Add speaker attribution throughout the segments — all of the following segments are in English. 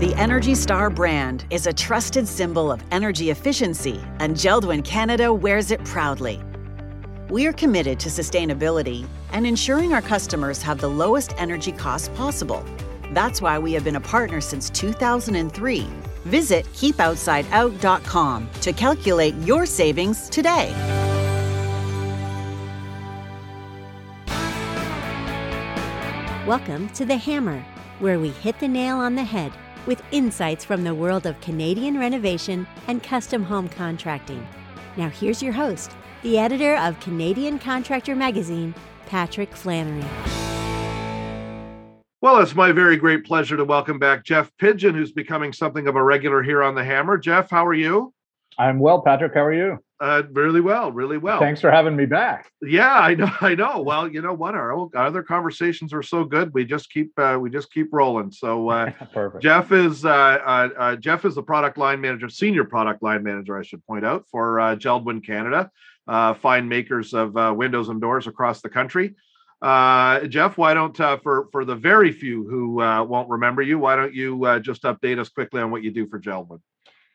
Speaker 1: The Energy Star brand is a trusted symbol of energy efficiency, and Jeld-Wen Canada wears it proudly. We are committed to sustainability and ensuring our customers have the lowest energy costs possible. That's why we have been a partner since 2003. Visit keepoutsideout.com to calculate your savings today.
Speaker 2: Welcome to The Hammer, where we hit the nail on the head with insights from the world of Canadian renovation and custom home contracting. Now, here's your host, the editor of Canadian Contractor Magazine, Patrick Flannery.
Speaker 3: Well, it's my very great pleasure to welcome back Jeff Pigeon, who's becoming something of a regular here on the Hammer. Jeff, how are you?
Speaker 4: I'm well, Patrick. How are you?
Speaker 3: Uh, really well, really well.
Speaker 4: Thanks for having me back.
Speaker 3: Yeah, I know, I know. Well, you know what? Our other conversations are so good. We just keep uh, we just keep rolling. So uh,
Speaker 4: Perfect.
Speaker 3: Jeff is uh, uh, uh, Jeff is the product line manager, senior product line manager, I should point out, for uh, Jeld-Wen Canada, uh, fine makers of uh, windows and doors across the country. Uh, Jeff, why don't uh, for for the very few who uh, won't remember you, why don't you uh, just update us quickly on what you do for Jeld-Wen?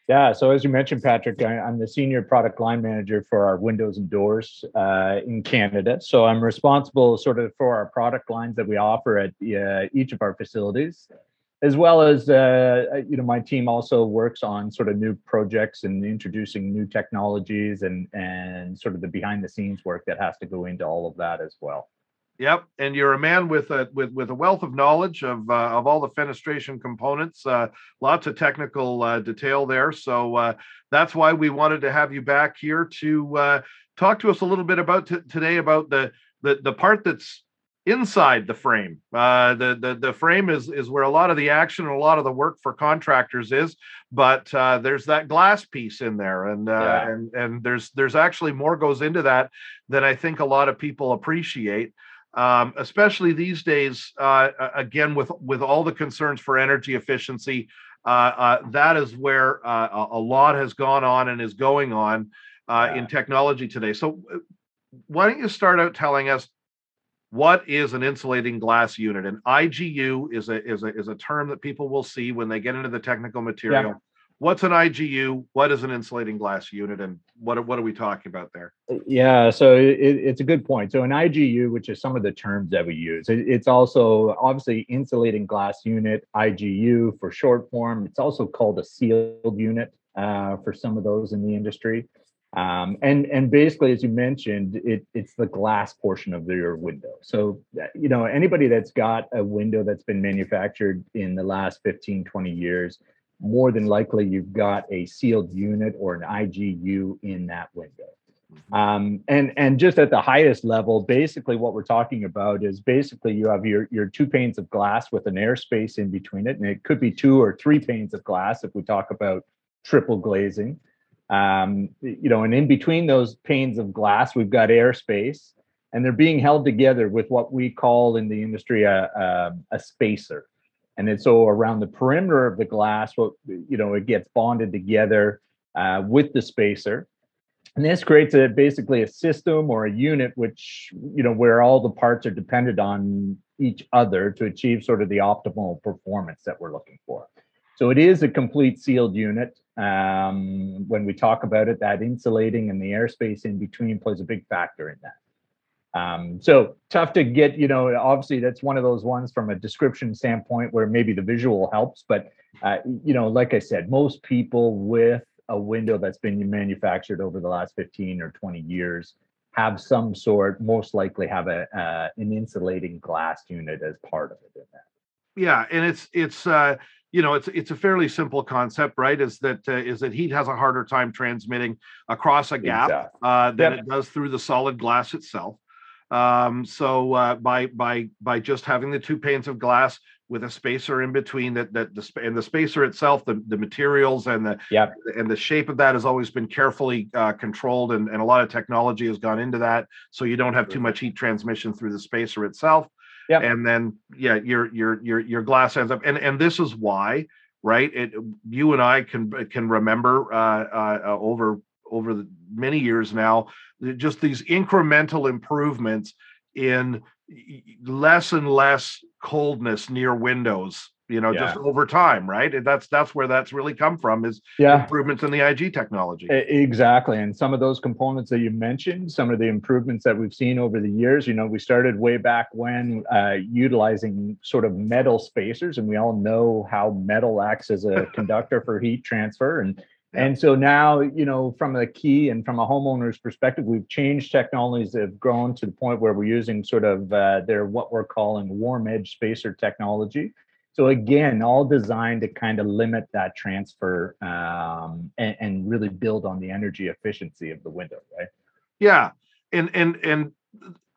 Speaker 4: Yeah, so as you mentioned, Patrick, I, I'm the senior product line manager for our windows and doors uh, in Canada. So I'm responsible sort of for our product lines that we offer at uh, each of our facilities, as well as uh, you know my team also works on sort of new projects and introducing new technologies and and sort of the behind the scenes work that has to go into all of that as well.
Speaker 3: Yep, and you're a man with a with with a wealth of knowledge of uh, of all the fenestration components. Uh, lots of technical uh, detail there. So uh, that's why we wanted to have you back here to uh, talk to us a little bit about t- today about the the the part that's inside the frame. Uh, the the the frame is is where a lot of the action and a lot of the work for contractors is. But uh, there's that glass piece in there, and uh,
Speaker 4: Yeah.
Speaker 3: and and there's there's actually more goes into that than I think a lot of people appreciate um, especially these days. Uh, again, with with all the concerns for energy efficiency, uh, uh, that is where uh, a, lot has gone on and is going on uh, in technology today. So, why don't you start out telling us what is an insulating glass unit? An IGU is a is a is a term that people will see when they get into the technical material. What's an IGU? What is an insulating glass unit, and what are- what are we talking about there?
Speaker 4: Yeah, so it, it's a good point. So an IGU, which is some of the terms that we use, it, it's also obviously insulating glass unit, IGU for short form. It's also called a sealed unit uh, for some of those in the industry. Um, and and basically, as you mentioned, it, it's the glass portion of your window. So uh, you know anybody that's got a window that's been manufactured in the last 15, 20 years, more than likely you've got a sealed unit or an IGU in that window. Um, and and just at the highest level, basically what we're talking about is basically you have your your two panes of glass with an airspace in between it, and it could be two or three panes of glass if we talk about triple glazing. Um, you know, and in between those panes of glass, we've got airspace, and they're being held together with what we call in the industry a, a, a spacer. And then so around the perimeter of the glass, what you know, it gets bonded together uh, with the spacer. And this creates a basically a system or a unit which, you know, where all the parts are dependent on each other to achieve sort of the optimal performance that we're looking for. So it is a complete sealed unit. Um, when we talk about it, that insulating and the airspace in between plays a big factor in that. Um, so tough to get, you know, obviously that's one of those ones from a description standpoint where maybe the visual helps, but uh, you know, like I said, most people with a window that's been manufactured over the last 15 or 20 years have some sort, most likely have a uh, an insulating glass unit as part of it in that.
Speaker 3: yeah and it's it's uh you know it's it's a fairly simple concept right is that uh, is that heat has a harder time transmitting across a gap
Speaker 4: Exactly.
Speaker 3: uh than
Speaker 4: Yep.
Speaker 3: it does through the solid glass itself um so uh by by by just having the two panes of glass with a spacer in between that that the and the spacer itself the the materials and the
Speaker 4: Yep.
Speaker 3: and the shape of that has always been carefully uh, controlled and, and a lot of technology has gone into that so you don't have too much heat transmission through the spacer itself
Speaker 4: Yep.
Speaker 3: and then yeah your your your your glass ends up and and this is why right it you and i can can remember uh, uh uh, over over the many years now just these incremental improvements in less and less coldness near windows you know, yeah. just over time, right? And that's that's where that's really come from is yeah. improvements in the IG technology.
Speaker 4: Exactly. And some of those components that you mentioned, some of the improvements that we've seen over the years, you know, we started way back when uh, utilizing sort of metal spacers, and we all know how metal acts as a conductor for heat transfer. And and so now, you know, from a key and from a homeowner's perspective, we've changed technologies that have grown to the point where we're using sort of uh, their what we're calling warm edge spacer technology. So again, all designed to kind of limit that transfer um, and, and really build on the energy efficiency of the window, right?
Speaker 3: Yeah, and and and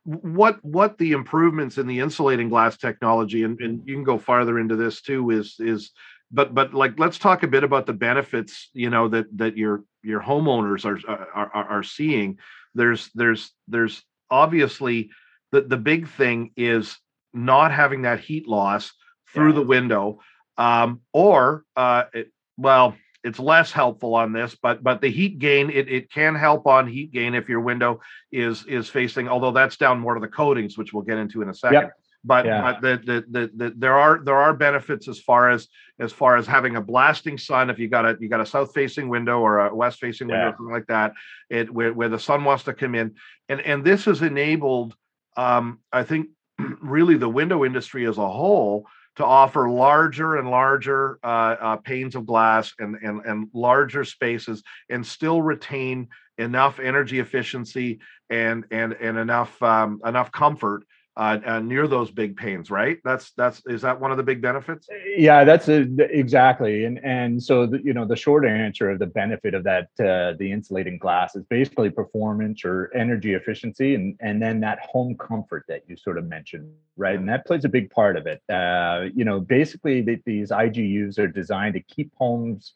Speaker 3: what what the improvements in the insulating glass technology and, and you can go farther into this too is is but but like let's talk a bit about the benefits you know that that your your homeowners are are, are seeing. There's there's there's obviously the the big thing is not having that heat loss through yeah. the window um or uh it, well it's less helpful on this but but the heat gain it, it can help on heat gain if your window is is facing although that's down more to the coatings which we'll get into in a second. yep but, yeah. but the, the, the, the, there are there are benefits as far as as far as having a blasting sun if you got a you got a south facing window or a west facing window yeah. or something like that it where, where the sun wants to come in and and this has enabled um, i think really the window industry as a whole to offer larger and larger uh, uh, panes of glass and, and and larger spaces and still retain enough energy efficiency and and and enough um, enough comfort uh, uh, near those big pains, right? That's that's is that one of the big benefits?
Speaker 4: Yeah, that's a, exactly. And and so the, you know the short answer of the benefit of that uh, the insulating glass is basically performance or energy efficiency, and and then that home comfort that you sort of mentioned, right? And that plays a big part of it. Uh, you know, basically the, these IGUs are designed to keep homes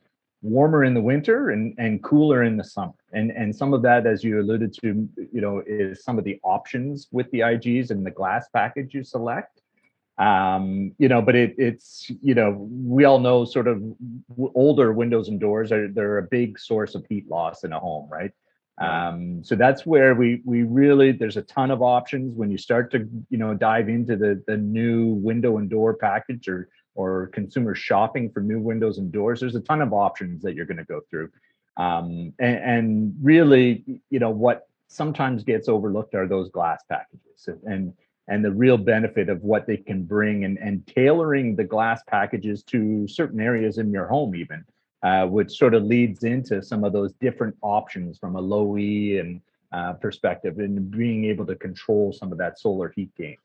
Speaker 4: warmer in the winter and, and cooler in the summer. And, and some of that, as you alluded to, you know, is some of the options with the IGs and the glass package you select. Um, you know, but it, it's, you know, we all know sort of older windows and doors are, they're a big source of heat loss in a home, right? Um, so that's where we we really there's a ton of options when you start to you know dive into the the new window and door package or or consumer shopping for new windows and doors, there's a ton of options that you're going to go through. Um, and, and, really, you know, what sometimes gets overlooked are those glass packages and and the real benefit of what they can bring and, and tailoring the glass packages to certain areas in your home even uh, which sort of leads into some of those different options from a low e and uh, perspective and being able to control some of that solar heat gain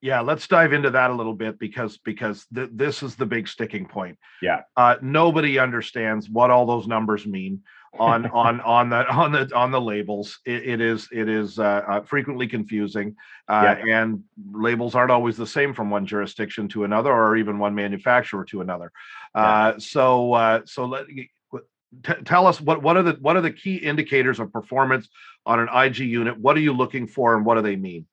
Speaker 3: yeah let's dive into that a little bit because because th- this is the big sticking point
Speaker 4: yeah
Speaker 3: uh, nobody understands what all those numbers mean on on on the on the on the labels it, it is it is uh, uh, frequently confusing uh, yeah. and labels aren't always the same from one jurisdiction to another or even one manufacturer to another yeah. Uh, so uh, so let T- tell us what what are the what are the key indicators of performance on an IG unit? What are you looking for, and what do they mean?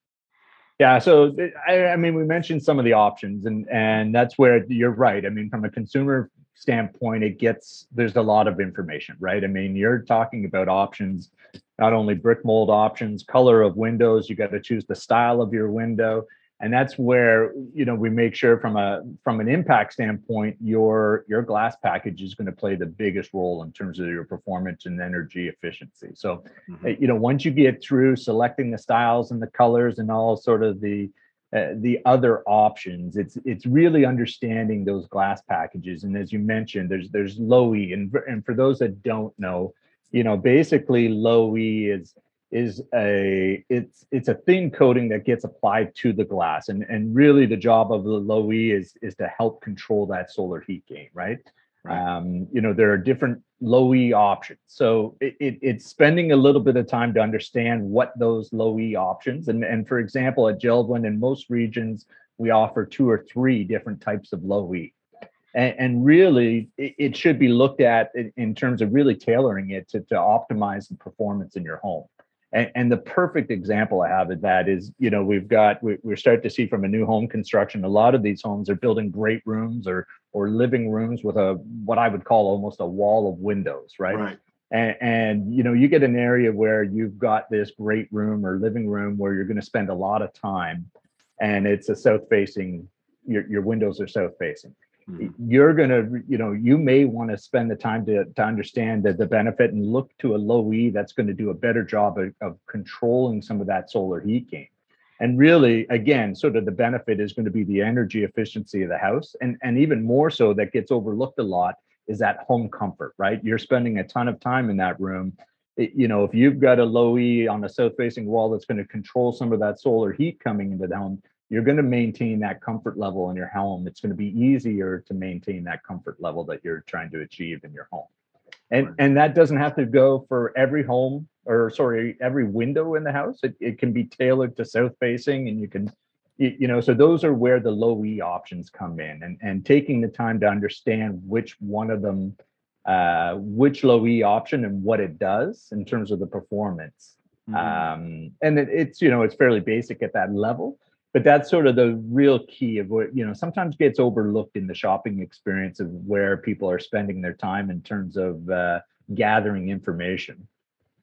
Speaker 4: Yeah, so I, I, mean, we mentioned some of the options, and and that's where you're right. I mean, from a consumer standpoint, it gets there's a lot of information, right? I mean, you're talking about options, not only brick mold options, color of windows. You got to choose the style of your window and that's where you know we make sure from a from an impact standpoint your your glass package is going to play the biggest role in terms of your performance and energy efficiency. So mm-hmm. you know once you get through selecting the styles and the colors and all sort of the uh, the other options it's it's really understanding those glass packages. And as you mentioned there's there's low e. And and for those that don't know you know basically low e is is a it's it's a thin coating that gets applied to the glass and and really the job of the low e is is to help control that solar heat gain right, right. um you know there are different low e options. So it, it, it's spending a little bit of time to understand what those low e options and and for example at Jeld-Wen in most regions we offer two or three different types of low e and, and really it, it, should be looked at in, in terms of really tailoring it to, to optimize the performance in your home and, and, the perfect example I have of that is, you know, we've got we, we're starting to see from a new home construction. A lot of these homes are building great rooms or or living rooms with a what I would call almost a wall of windows, right?
Speaker 3: Right.
Speaker 4: And, and you know, you get an area where you've got this great room or living room where you're going to spend a lot of time, and it's a south facing. Your your windows are south facing
Speaker 3: Mhm.
Speaker 4: you're gonna, you know, you may want to spend the time to to understand that the benefit and look to a low E that's going to do a better job of, of controlling some of that solar heat gain. And really, again, sort of the benefit is going to be the energy efficiency of the house, and and even more so that gets overlooked a lot is that home comfort, right? You're spending a ton of time in that room. It- you know, if you've got a low E on a south facing wall that's going to control some of that solar heat coming into the home, you're going to maintain that comfort level in your home. It's going to be easier to maintain that comfort level that you're trying to achieve in your home. And and that doesn't have to go for every home or sorry, every window in the house. It, it can be tailored to south facing and you can you, you know, so those are where the low E options come in and and taking the time to understand which one of them uh which low E option and what it does in terms of the performance
Speaker 3: Mhm.
Speaker 4: um and it, it's you know it's fairly basic at that level but that's sort of the real key of what you know sometimes gets overlooked in the shopping experience of where people are spending their time in terms of uh, gathering information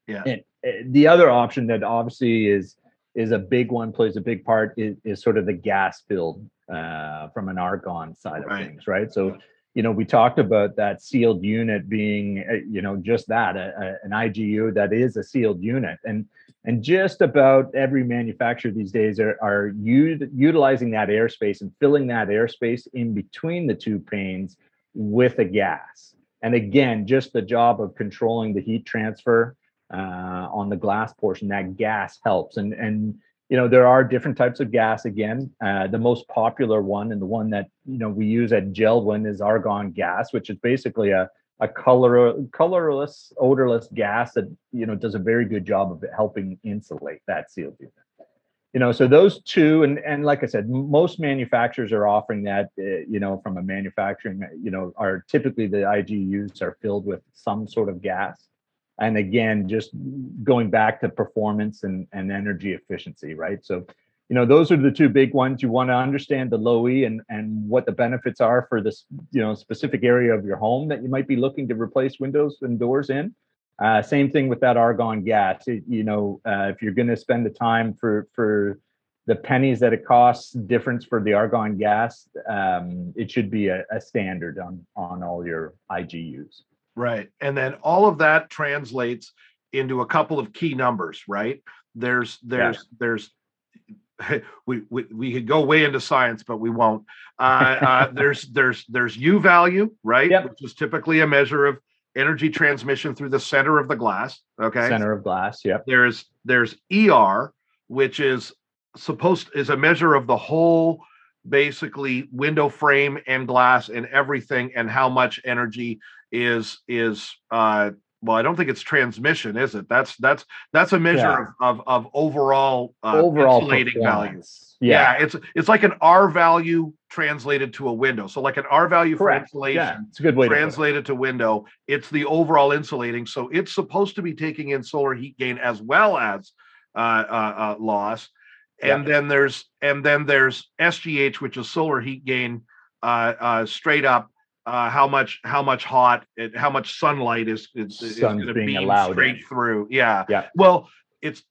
Speaker 3: Yeah.
Speaker 4: and uh, the other option that obviously is is a big one plays a big part is, is sort of the gas build uh, from an argon side of
Speaker 3: Right.
Speaker 4: things right so you know, we talked about that sealed unit being, uh, you know, just that, a, a- an IGU that is a sealed unit. And and just about every manufacturer these days are, are u- utilizing that airspace and filling that airspace in between the two panes with a gas. And again, just the job of controlling the heat transfer uh, on the glass portion, that gas helps. And and you know there are different types of gas again uh, the most popular one and the one that you know we use at Jeld-Wen is argon gas which is basically a a color colorless odorless gas that you know does a very good job of helping insulate that sealed unit you know so those two and and like i said most manufacturers are offering that uh, you know from a manufacturing you know are typically the igus are filled with some sort of gas. And again just going back to performance and, and energy efficiency right? So you know those are the two big ones. You want to understand the low e and and what the benefits are for this you know specific area of your home that you might be looking to replace windows and doors in. Uh, same thing with that argon gas. It- you know uh, if you're going to spend the time for for the pennies that it costs difference for the argon gas um, it should be a, a standard on on all your igus
Speaker 3: Right. And then all of that translates into a couple of key numbers, right? There's there's there's we, we we could go way into science, but we won't. Uh, uh, there's there's there's U value, right?
Speaker 4: Yep.
Speaker 3: Which is typically a measure of energy transmission through the center of the glass. Okay.
Speaker 4: center of glass yep
Speaker 3: There's there's ER, which is supposed is a measure of the whole basically window frame and glass and everything and how much energy is is uh well i don't think it's transmission is it that's that's that's a measure
Speaker 4: Yeah.
Speaker 3: of, of of overall uh
Speaker 4: overall
Speaker 3: insulating value
Speaker 4: performance.
Speaker 3: yeah. it's it's like an r value translated to a window so like an r value for
Speaker 4: Correct.
Speaker 3: insulation
Speaker 4: Yeah, it's a good way to
Speaker 3: translated to window it's the overall insulating so it's supposed to be taking in solar heat gain as well as uh, uh, uh, loss and then there's and then there's sgh which is solar heat gain uh, uh, straight up uh, how much how much hot it, how much sunlight is is, is going to beam
Speaker 4: allowed
Speaker 3: straight
Speaker 4: in.
Speaker 3: through yeah
Speaker 4: Yeah.
Speaker 3: well it's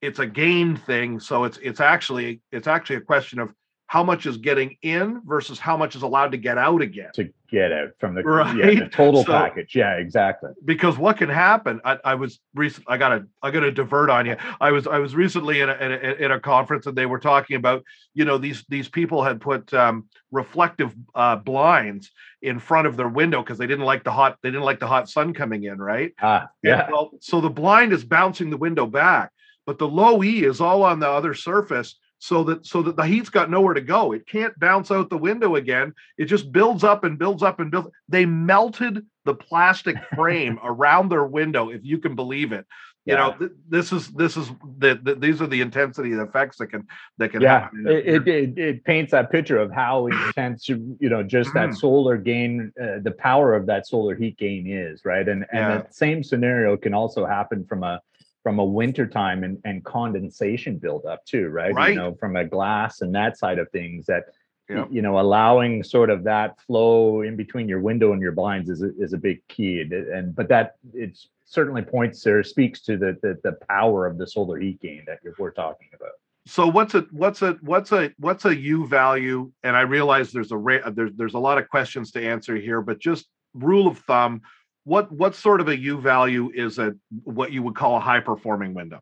Speaker 3: it's a gain thing so it's it's actually it's actually a question of how much is getting in versus how much is allowed to get out again
Speaker 4: to get out from the, yeah, the total
Speaker 3: So-
Speaker 4: package. Yeah, exactly.
Speaker 3: because what can happen I, I was recent I gotta I gotta divert on you. I was I was recently in a, in a in a conference and they were talking about you know these these people had put um, reflective uh, blinds in front of their window because they didn't like the hot they didn't like the hot sun coming in right
Speaker 4: Ah,
Speaker 3: And,
Speaker 4: yeah.
Speaker 3: well, so the blind is bouncing the window back, but the low E is all on the other surface so that so that the heat's got nowhere to go. It can't bounce out the window again. It just builds up and builds up and builds. They melted the plastic frame around their window, if you can believe it. You know, th- this is this is the, the these are the intensity effects that can that can
Speaker 4: Yeah,
Speaker 3: happen.
Speaker 4: it, it, it, paints that picture of how intense, you know, just that
Speaker 3: Mhm.
Speaker 4: solar gain, uh, the power of that solar heat gain is, right? And and
Speaker 3: Yeah.
Speaker 4: the same scenario can also happen from a from a winter time and, and condensation buildup too, right?
Speaker 3: Right.
Speaker 4: You know, from a glass and that side of things that you know, allowing sort of that flow in between your window and your blinds is a, is a big key. And, and but that it certainly points or speaks to the, the the power of the solar heat gain that we're talking about.
Speaker 3: so what's a what's a what's a what's a u value and i realize there's a there's there's a lot of questions to answer here but just rule of thumb what what sort of a u value is a what you would call a high performing window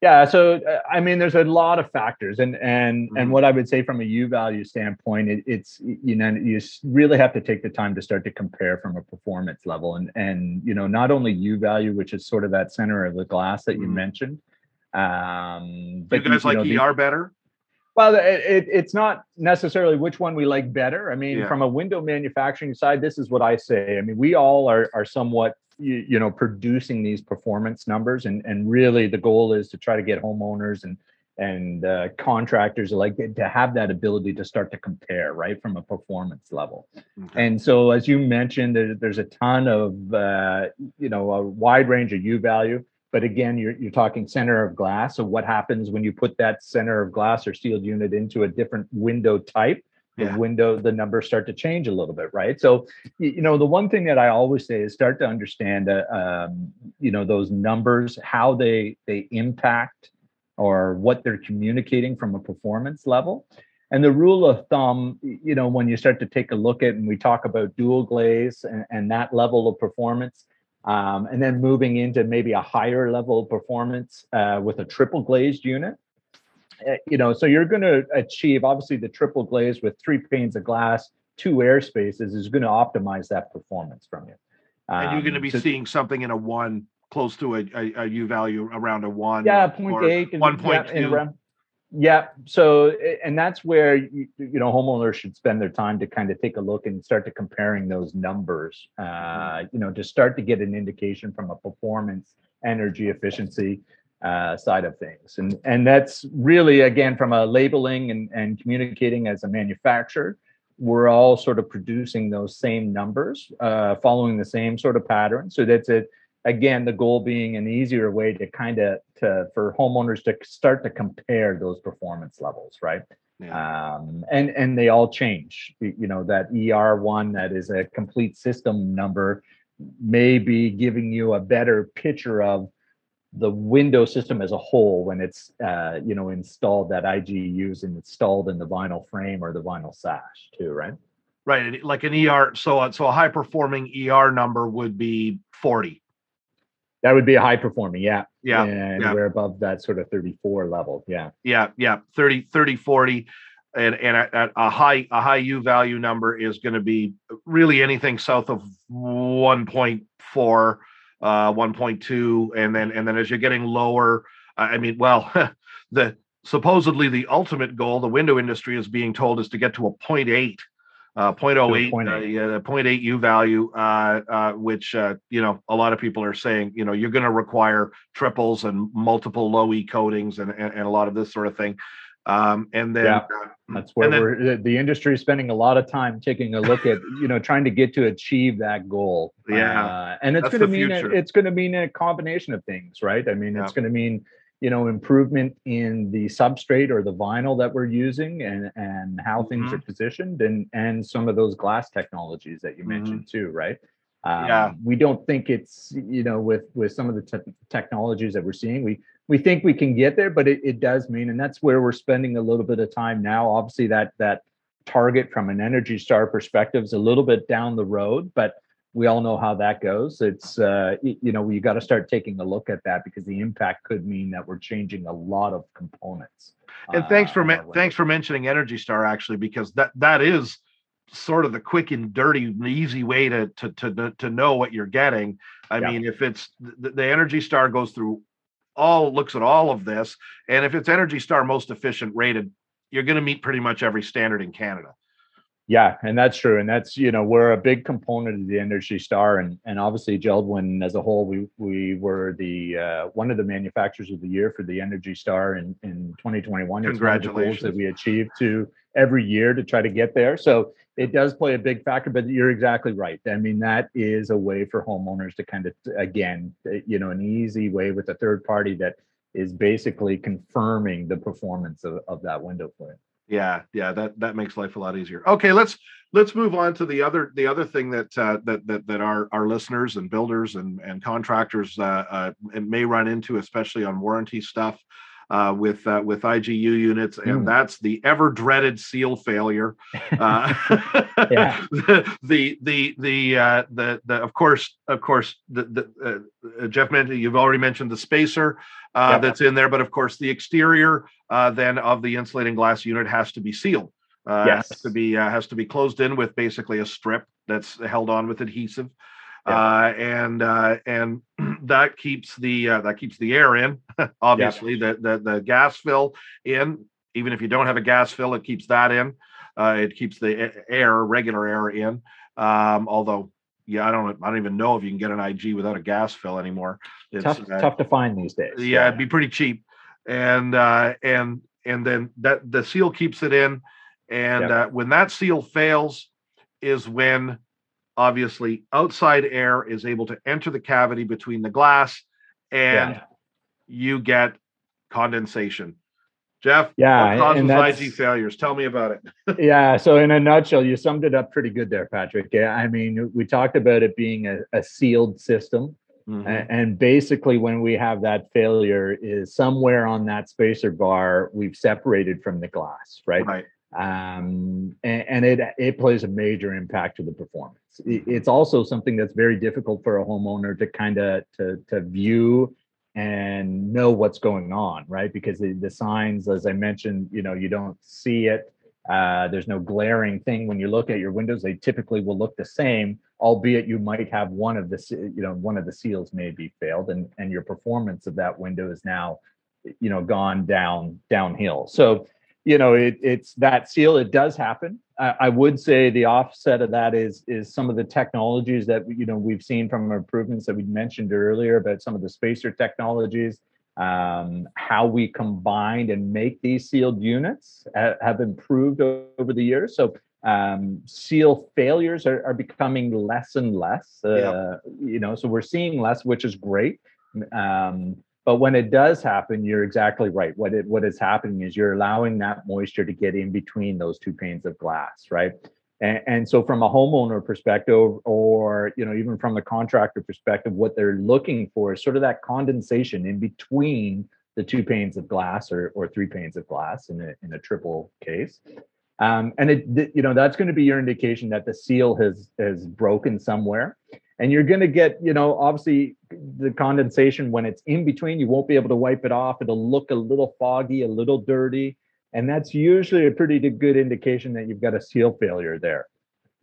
Speaker 4: yeah so uh, i mean there's a lot of factors and and mm-hmm. and what i would say from a u value standpoint it, it's you know you really have to take the time to start to compare from a performance level and and you know not only u value which is sort of that center of the glass that you mm-hmm. mentioned
Speaker 3: um, but you guys you, like know, ER the, better?
Speaker 4: Well, it, it, it's not necessarily which one we like better. I mean, yeah. from a window manufacturing side, this is what I say. I mean, we all are are somewhat you, you know producing these performance numbers, and and really the goal is to try to get homeowners and and uh, contractors like to have that ability to start to compare right from a performance level okay. and so as you mentioned there, there's a ton of uh, you know a wide range of u value but again, you're, you're talking center of glass. So what happens when you put that center of glass or sealed unit into a different window type? The yeah. window, the numbers start to change a little bit, right? So, you know, the one thing that I always say is start to understand, uh, um, you know, those numbers, how they they impact or what they're communicating from a performance level. And the rule of thumb, you know, when you start to take a look at and we talk about dual glaze and, and that level of performance, um, and then moving into maybe a higher level of performance uh, with a triple glazed unit. Uh, you know, so you're going to achieve obviously the triple glaze with three panes of glass, two air spaces is going to optimize that performance from you.
Speaker 3: Um, and you're going to be so, seeing something in a one close to a, a, a U value around a one.
Speaker 4: Yeah, 0.8 and 1.2. Yeah. So, and that's where you, you, know homeowners should spend their time to kind of take a look and start to comparing those numbers. Uh, mm-hmm. you know, to start to get an indication from a performance, energy efficiency uh, side of things, and and that's really again from a labeling and and communicating as a manufacturer. We're all sort of producing those same numbers, uh, following the same sort of pattern. So that's it again the goal being an easier way to kind of to for homeowners to start to compare those performance levels right yeah. um, and and they all change you know that er one that is a complete system number may be giving you a better picture of the window system as a whole when it's uh, you know installed that IGUs and installed in the vinyl frame or the vinyl sash too, right?
Speaker 3: Right, like an ER. So so a high performing ER number would be forty.
Speaker 4: That would be a high performing, yeah.
Speaker 3: Yeah.
Speaker 4: And
Speaker 3: yeah.
Speaker 4: we're above that sort of 34 level. Yeah.
Speaker 3: Yeah. Yeah. 30, 30, 40. And, and a, a high a high U value number is going to be really anything south of 1.4, uh, 1.2, and then and then as you're getting lower, I mean, well, the supposedly the ultimate goal, the window industry is being told is to get to a 0.8 uh, 0.08, 0.8. Uh, yeah, 0.8 U value, uh, uh, which uh, you know a lot of people are saying you know you're going to require triples and multiple low E coatings and, and, and a lot of this sort of thing. Um, and then yeah,
Speaker 4: uh, that's where then, we're the industry is spending a lot of time taking a look at you know trying to get to achieve that goal.
Speaker 3: Yeah,
Speaker 4: and it's going to mean a, it's going to mean a combination of things, right? I mean, yeah. it's going to mean you know improvement in the substrate or the vinyl that we're using and and how mm-hmm. things are positioned and and some of those glass technologies that you mm-hmm. mentioned too right
Speaker 3: um, yeah
Speaker 4: we don't think it's you know with with some of the te- technologies that we're seeing we we think we can get there but it, it does mean and that's where we're spending a little bit of time now obviously that that target from an energy star perspective is a little bit down the road but we all know how that goes. It's uh, you know you got to start taking a look at that because the impact could mean that we're changing a lot of components.
Speaker 3: And uh, thanks for me- thanks for mentioning Energy Star actually because that that is sort of the quick and dirty easy way to to to to know what you're getting. I yeah. mean, if it's the, the Energy Star goes through all looks at all of this, and if it's Energy Star most efficient rated, you're going to meet pretty much every standard in Canada.
Speaker 4: Yeah, and that's true, and that's you know we're a big component of the Energy Star, and and obviously Jeld-Wen as a whole, we we were the uh, one of the manufacturers of the year for the Energy Star in in 2021.
Speaker 3: Congratulations!
Speaker 4: that we achieved to every year to try to get there. So it does play a big factor, but you're exactly right. I mean that is a way for homeowners to kind of again, you know, an easy way with a third party that is basically confirming the performance of, of that window plate
Speaker 3: yeah yeah that that makes life a lot easier. Okay let's let's move on to the other the other thing that uh, that that that our our listeners and builders and and contractors uh, uh may run into especially on warranty stuff uh, with uh, with IGU units, and
Speaker 4: Mm.
Speaker 3: that's the ever dreaded seal failure. Uh,
Speaker 4: Yeah.
Speaker 3: the the the uh, the the of course of course the, the uh, Jeff mentioned you've already mentioned the spacer uh,
Speaker 4: Yep.
Speaker 3: that's in there, but of course the exterior uh, then of the insulating glass unit has to be sealed. Uh,
Speaker 4: Yes.
Speaker 3: has to be uh, has to be closed in with basically a strip that's held on with adhesive,
Speaker 4: Yeah.
Speaker 3: uh, and uh, and that keeps the uh, that keeps the air in. Obviously, the, the the gas fill in. Even if you don't have a gas fill, it keeps that in. Uh, it keeps the air, regular air, in. Um, although, yeah, I don't I don't even know if you can get an IG without a gas fill anymore. It's,
Speaker 4: tough,
Speaker 3: uh,
Speaker 4: tough to find these days.
Speaker 3: yeah, it'd be pretty cheap and uh and and then that the seal keeps it in and
Speaker 4: Yep.
Speaker 3: uh, when that seal fails is when obviously outside air is able to enter the cavity between the glass and
Speaker 4: Yeah.
Speaker 3: you get condensation jeff
Speaker 4: Yeah,
Speaker 3: what
Speaker 4: and
Speaker 3: causes ig failures tell me about it
Speaker 4: yeah. So in a nutshell, you summed it up pretty good there, Patrick. Yeah, I mean, we talked about it being a, a sealed system.
Speaker 3: Mhm.
Speaker 4: A- And basically, when we have that failure, is somewhere on that spacer bar we've separated from the glass, right?
Speaker 3: right
Speaker 4: Um, and, and it it plays a major impact to the performance. It's also something that's very difficult for a homeowner to kind of to to view and know what's going on, right? Because the, the signs, as I mentioned, you know, you don't see it. Uh, there's no glaring thing when you look at your windows. They typically will look the same, albeit you might have one of the, you know, one of the seals may be failed, and and your performance of that window is now, you know, gone down downhill. So, you know, it, it's that seal. It does happen. I, I would say the offset of that is is some of the technologies that you know we've seen from improvements that we mentioned earlier about some of the spacer technologies um, how we combined and make these sealed units ha- have improved over the years. So um, seal failures are, are becoming less and less. Uh,
Speaker 3: Yep.
Speaker 4: You know, so we're seeing less, which is great. Um, but when it does happen, you're exactly right. What it what is happening is you're allowing that moisture to get in between those two panes of glass, right? And, and so from a homeowner perspective, or you know, even from a contractor perspective, what they're looking for is sort of that condensation in between the two panes of glass or, or three panes of glass in a, in a triple case. Um, and it, you know, that's going to be your indication that the seal has has broken somewhere. And you're going to get, you know, obviously the condensation when it's in between, you won't be able to wipe it off. It'll look a little foggy, a little dirty. And that's usually a pretty good indication that you've got a seal failure there.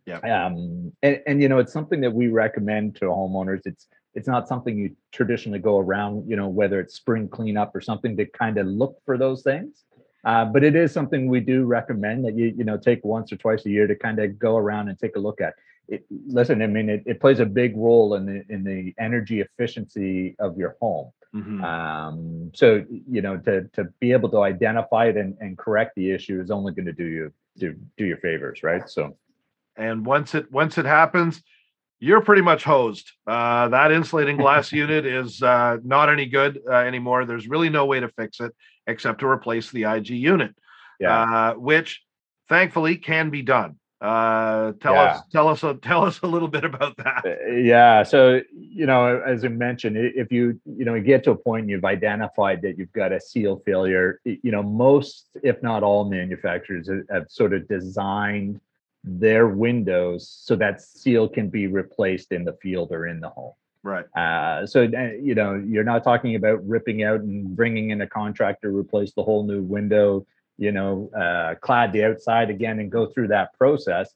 Speaker 3: Yeah.
Speaker 4: Um, and, and you know, it's something that we recommend to homeowners. It's it's not something you traditionally go around, you know, whether it's spring cleanup or something to kind of look for those things. Uh, but it is something we do recommend that you you know take once or twice a year to kind of go around and take a look at. It, listen, I mean, it, it plays a big role in the in the energy efficiency of your home.
Speaker 3: Mhm.
Speaker 4: Um, so you know, to to be able to identify it and, and correct the issue is only going to do you do do your favors, right? So
Speaker 3: and once it once it happens you're pretty much hosed uh, that insulating glass unit is uh, not any good uh, anymore there's really no way to fix it except to replace the ig unit
Speaker 4: yeah,
Speaker 3: uh, which thankfully can be done uh, tell
Speaker 4: Yeah.
Speaker 3: us tell us a, tell us a little bit about that
Speaker 4: Uh, yeah. So you know, as I mentioned, if you you know you get to a point you've identified that you've got a seal failure, you know, most if not all manufacturers have- sort of designed their windows so that seal can be replaced in the field or in the home.
Speaker 3: right
Speaker 4: Uh, so uh, you know, you're not talking about ripping out and bringing in a contractor to replace the whole new window. You know, uh, clad the outside again and go through that process.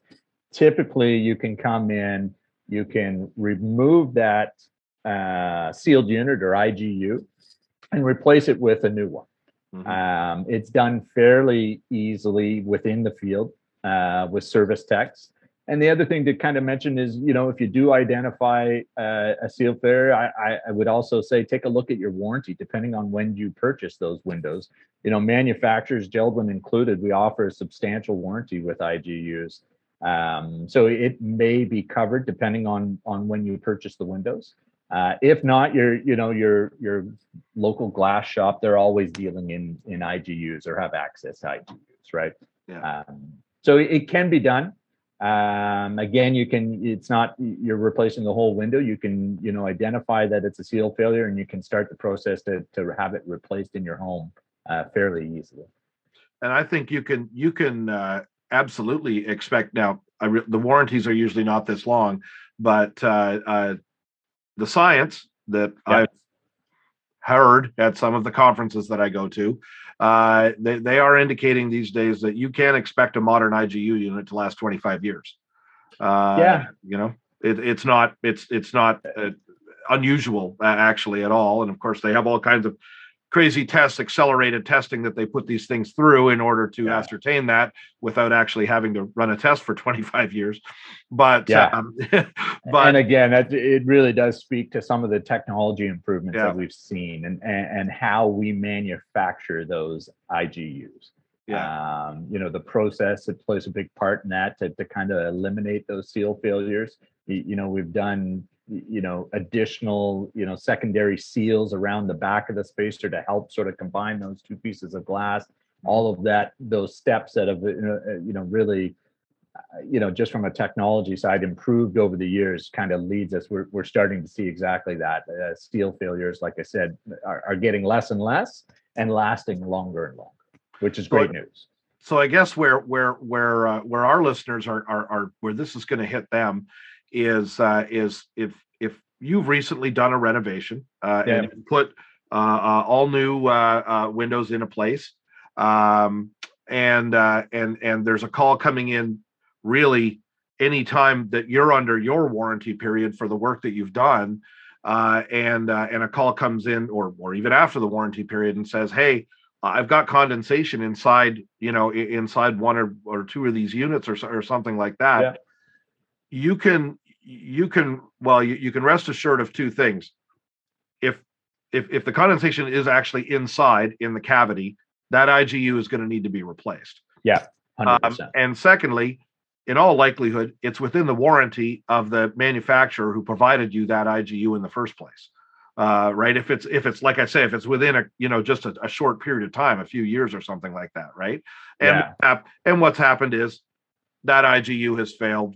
Speaker 4: Typically, you can come in, you can remove that uh, sealed unit or IGU and replace it with a new one.
Speaker 3: Mhm.
Speaker 4: Um, it's done fairly easily within the field uh, with service techs. And the other thing to kind of mention is, you know, if you do identify uh, a seal failure, I, I, would also say take a look at your warranty, depending on when you purchase those windows. You know, manufacturers, Jeld-Wen included, we offer a substantial warranty with IGUs. Um, so it may be covered depending on on when you purchase the windows. Uh, if not, your you know your your local glass shop, they're always dealing in in IGUs or have access to IGUs, right?
Speaker 3: Yeah.
Speaker 4: Um, so it can be done. Um, again, you can. It's not you're replacing the whole window. You can you know identify that it's a seal failure, and you can start the process to to have it replaced in your home uh, fairly easily.
Speaker 3: And I think you can you can uh, absolutely expect now. Re- the warranties are usually not this long, but uh, uh, the science that yeah. I've heard at some of the conferences that I go to, uh, they, they are indicating these days that you can't expect a modern IGU unit to last 25 years. Uh, yeah, you know, it, it's not it's it's not uh, unusual actually at all, and of course they have all kinds of crazy tests, accelerated testing that they put these things through in order to yeah. ascertain that without actually having to run a test for 25 years. But
Speaker 4: yeah, um, but and again, that, it really does speak to some of the technology improvements yeah. that we've seen and, and, and how we manufacture those IGUs. Yeah. Um, you know, the process it plays a big part in that to, to kind of eliminate those seal failures. You, you know, we've done you know additional you know secondary seals around the back of the spacer to help sort of combine those two pieces of glass. All of that those steps that have you know really you know just from a technology side improved over the years kind of leads us. We're, we're starting to see exactly that uh, steel failures like i said are, are getting less and less and lasting longer and longer which is great news.
Speaker 3: So i guess where where where uh, where our listeners are, are are where this is going to hit them is uh, is if if you've recently done a renovation uh, yeah. and put uh, uh, all new uh, windows into place, um, and and and there's a call coming in really anytime that you're under your warranty period for the work that you've done, and and a call comes in or or even after the warranty period and says, hey. I've got condensation inside, you know, inside one or, or two of these units or, or something like that. Yeah you can you can well you, you can rest assured of two things. If if if the condensation is actually inside in the cavity that igu is going to need to be replaced.
Speaker 4: Yeah
Speaker 3: um, and secondly in all likelihood it's within the warranty of the manufacturer who provided you that igu in the first place. Uh, right? If it's if it's like i say if it's within a you know just a, a short period of time a few years or something like that right? And yeah. uh, and what's happened is that igu has failed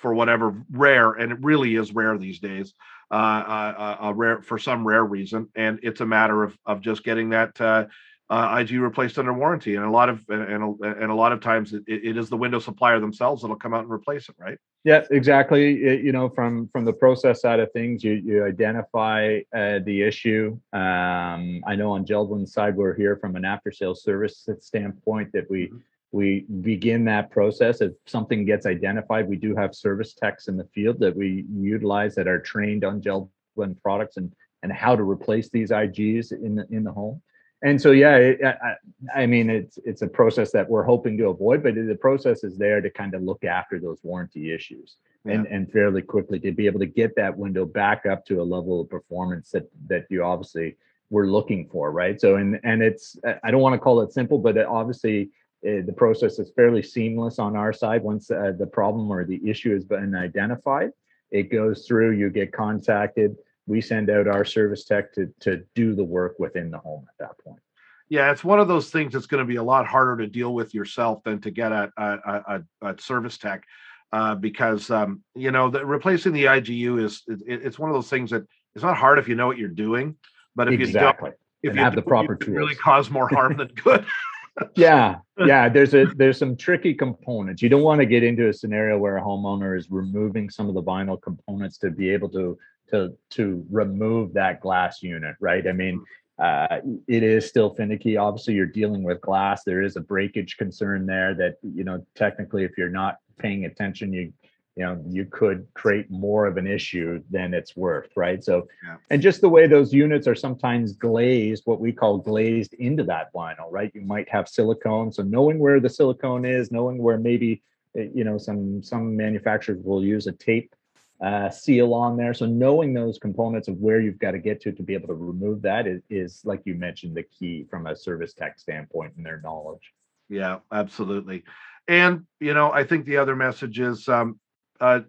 Speaker 3: for whatever rare, and it really is rare these days, uh, uh, uh, rare for some rare reason, and it's a matter of of just getting that uh, uh IG replaced under warranty. And a lot of and and a lot of times it, it is the window supplier themselves that'll come out and replace it, right?
Speaker 4: Yeah, exactly. It, you know, from from the process side of things, you you identify uh, the issue. Um, I know on Jeld-Wen's side, we're here from an after sales service standpoint that we. Mm-hmm we begin that process. If something gets identified we do have service techs in the field that we utilize that are trained on Jeld-Wen products and and how to replace these igs in the in the home. And so yeah it, I, I, mean it's it's a process that we're hoping to avoid but the process is there to kind of look after those warranty issues yeah. and and fairly quickly to be able to get that window back up to a level of performance that that you obviously were looking for right? So and and it's i don't want to call it simple but it obviously uh, the process is fairly seamless on our side. Once uh, the problem or the issue has been identified, it goes through, you get contacted. We send out our service tech to, to do the work within the home at that point.
Speaker 3: Yeah, it's one of those things that's going to be a lot harder to deal with yourself than to get a, a, a, a service tech. Uh, because um, you know the, replacing the IGU is it, it's one of those things that it's not hard if you know what you're doing, but if
Speaker 4: exactly.
Speaker 3: you don't, if
Speaker 4: and you have the proper
Speaker 3: tools, really cause more harm than good.
Speaker 4: yeah yeah there's a there's some tricky components. You don't want to get into a scenario where a homeowner is removing some of the vinyl components to be able to to to remove that glass unit right? I mean uh, it is still finicky. Obviously you're dealing with glass. There is a breakage concern there that you know technically if you're not paying attention you you know you could create more of an issue than it's worth right? So yeah. and just the way those units are sometimes glazed what we call glazed into that vinyl right? You might have silicone so knowing where the silicone is knowing where maybe eh, you know some some manufacturers will use a tape uh, seal on there. So knowing those components of where you've got to get to to be able to remove that is, is like you mentioned the key from a service tech standpoint and their knowledge.
Speaker 3: Yeah absolutely. And you know i think the other message is um, uh,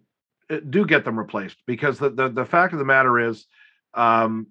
Speaker 3: do get them replaced because the, the, the fact of the matter is um,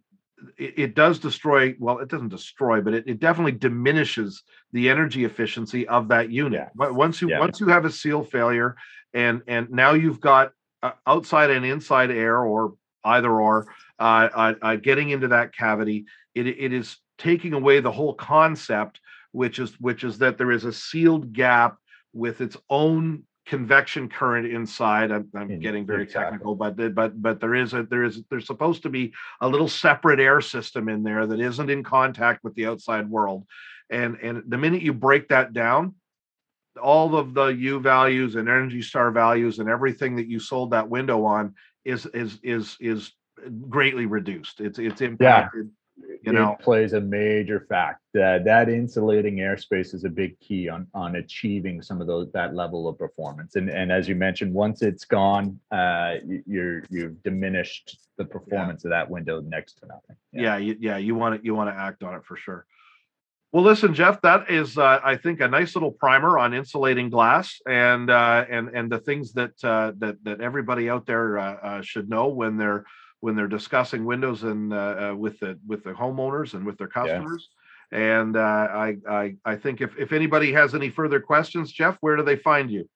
Speaker 3: it, it, does destroy well it doesn't destroy but it, it definitely diminishes the energy efficiency of that unit yeah. once you yeah. once you have a seal failure and and now you've got uh, outside and inside air or either or uh, uh, uh, getting into that cavity it, it is taking away the whole concept, which is which is that there is a sealed gap with its own convection current inside. I'm, I'm mm, getting very technical, but but but there is a there is there's supposed to be a little separate air system in there that isn't in contact with the outside world, and and the minute you break that down, all of the U values and Energy Star values and everything that you sold that window on is is is is greatly reduced. It's it's impacted
Speaker 4: you know it plays a major fact that that insulating airspace is a big key on on achieving some of those that level of performance and and as you mentioned once it's gone uh you're you've diminished the performance yeah. of that window next to nothing
Speaker 3: yeah yeah you, yeah you want to you want to act on it for sure well, listen, Jeff. That is, uh, I think, a nice little primer on insulating glass and uh, and and the things that uh, that that everybody out there uh, uh, should know when they're when they're discussing windows and uh, uh, with the with the homeowners and with their customers. Yeah. And uh, I, I I think if if anybody has any further questions, Jeff, where do they find you?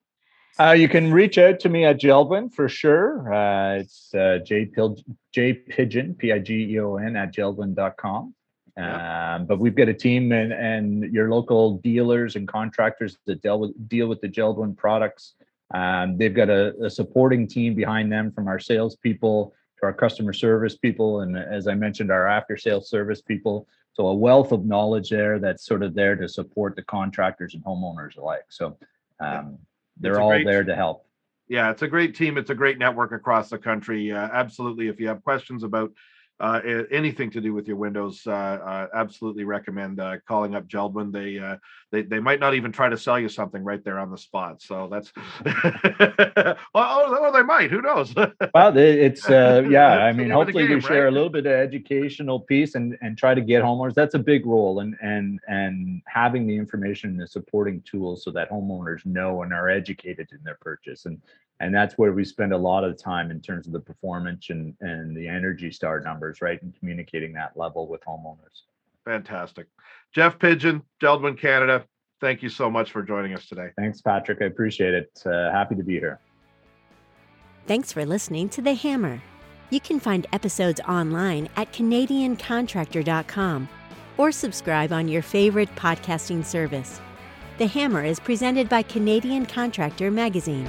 Speaker 4: Uh, you can reach out to me at Jeld-Wen for sure. Uh, it's uh, Pigeon, P I G E O N, at. Yeah. Um, but we've got a team and, and your local dealers and contractors that deal with, deal with the Jeld-Wen products. Um, they've got a, a, supporting team behind them from our salespeople our customer service people, and as I mentioned, our after sales service people. So a wealth of knowledge there that's sort of there to support the contractors and homeowners alike. So um, they're all great, there to help.
Speaker 3: Yeah, it's a great team. It's a great network across the country. Uh, absolutely. If you have questions about uh, anything to do with your windows, uh, uh, absolutely recommend uh, calling up Jeld-Wen. They, uh, they they might not even try to sell you something right there on the spot. So that's well, oh, oh, they might. Who knows?
Speaker 4: well, it's uh, yeah. I mean, hopefully game, we share right? a little bit of educational piece and and try to get homeowners. That's a big role, and and and having the information and the supporting tools so that homeowners know and are educated in their purchase and and that's where we spend a lot of time in terms of the performance and and the energy star numbers right and communicating that level with homeowners.
Speaker 3: Fantastic. Jeff pigeon Jeld-Wen canada thank you so much for joining us today.
Speaker 4: Thanks patrick. I appreciate it. Uh, happy to be here.
Speaker 2: Thanks for listening to the hammer. You can find episodes online at canadiancontractor.com or subscribe on your favorite podcasting service. The hammer is presented by canadian contractor magazine